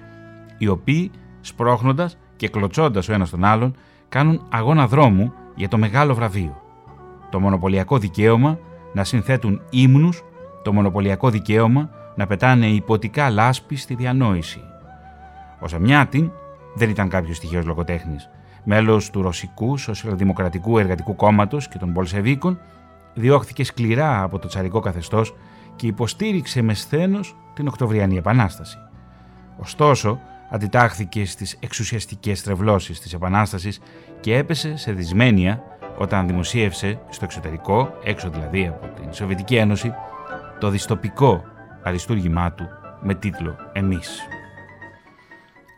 οι οποίοι σπρώχνοντας και κλωτσώντας ο ένας τον άλλον κάνουν αγώνα δρόμου για το μεγάλο βραβείο. Το μονοπωλιακό δικαίωμα να συνθέτουν ύμνους, το μονοπωλιακό δικαίωμα να πετάνε υποτικά λάσπη στη διανόηση. Ο Σαμιάτιν δεν ήταν κάποιος τυχαίος λογοτέχνης. Μέλος του Ρωσικού Σοσιαλδημοκρατικού Εργατικού Κόμματος και των Πολσεβίκων, διώχθηκε σκληρά από το τσαρικό καθεστώς και υποστήριξε με σθένος την Οκτωβριανή Επανάσταση. Ωστόσο, αντιτάχθηκε στις εξουσιαστικές τρευλώσεις της Επανάστασης και έπεσε σε δυσμένεια όταν δημοσίευσε στο εξωτερικό, έξω δηλαδή από την Σοβιετική Ένωση, το διστοπικό αριστούργημά του με τίτλο «Εμείς».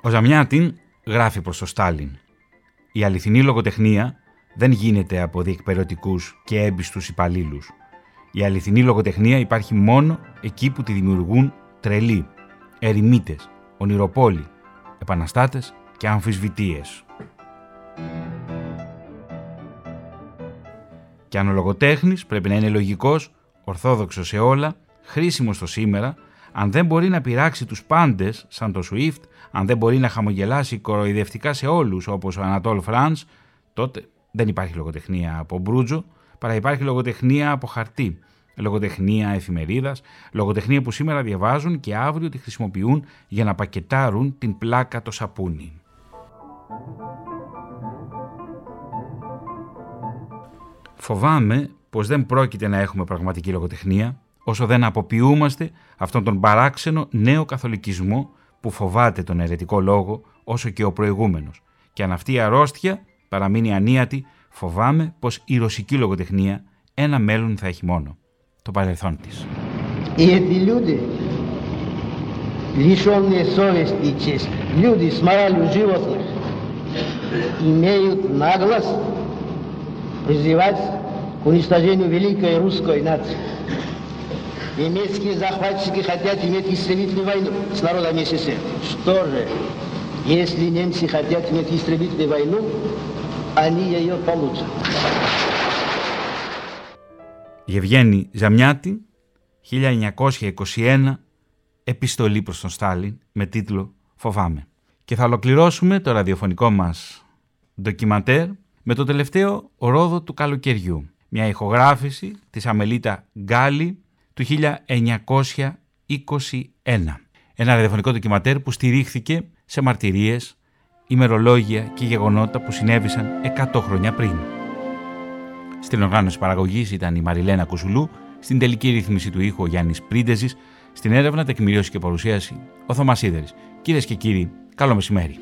Ο Ζαμιάτιν γράφει προς το Στάλιν «Η αληθινή λογοτεχνία δεν γίνεται από διεκπαιρεωτικούς και έμπιστους υπαλλήλους. Η αληθινή λογοτεχνία υπάρχει μόνο εκεί που τη δημιουργούν τρελοί, ερημίτες, ονειροπόλοι, επαναστάτες και αμφισβητείες. Και αν ο λογοτέχνης πρέπει να είναι λογικός, ορθόδοξος σε όλα, χρήσιμος στο σήμερα, αν δεν μπορεί να πειράξει τους πάντες, σαν τον Swift, αν δεν μπορεί να χαμογελάσει κοροϊδευτικά σε όλους, όπως ο Ανατόλ Φρανς, τότε δεν υπάρχει λογοτεχνία από μπρούτζο, παρά υπάρχει λογοτεχνία από χαρτί, λογοτεχνία εφημερίδας, λογοτεχνία που σήμερα διαβάζουν και αύριο τη χρησιμοποιούν για να πακετάρουν την πλάκα το σαπούνι. Φοβάμαι πως δεν πρόκειται να έχουμε πραγματική λογοτεχνία όσο δεν αποποιούμαστε αυτόν τον παράξενο νέο καθολικισμό που φοβάται τον αιρετικό λόγο όσο και ο προηγούμενος. Και αν αυτή η αρρώστια παραμείνει ανίατη, φοβάμαι πως η ρωσική λογοτεχνία ένα μέλλον θα έχει μόνο το παρελθόν της. И эти люди, лишенные совести и чести, люди с моралью животных, имеют наглость призывать к уничтожению великой русской нации. Немецкие захватчики хотят иметь истребительную войну с народом СССР. Что же, если немцы хотят иметь истребительную войну, они ее получат. Γευγένη Ζαμιάτη, 1921, επιστολή προς τον Στάλιν με τίτλο «Φοβάμαι». Και θα ολοκληρώσουμε το ραδιοφωνικό μας ντοκιματέρ με το τελευταίο ρόδο του καλοκαιριού. Μια ηχογράφηση της Αμελίτα Γκάλι του 1921. Ένα ραδιοφωνικό ντοκιματέρ που στηρίχθηκε σε μαρτυρίες, ημερολόγια και γεγονότα που συνέβησαν 100 χρόνια πριν. Στην οργάνωση παραγωγής ήταν η Μαριλένα Κουσουλού, στην τελική ρύθμιση του ήχου ο Γιάννης Πρίντεζης, στην έρευνα, τεκμηρίωση και παρουσίαση ο Θωμάς Σίδερης. Κυρίες και κύριοι, καλό μεσημέρι.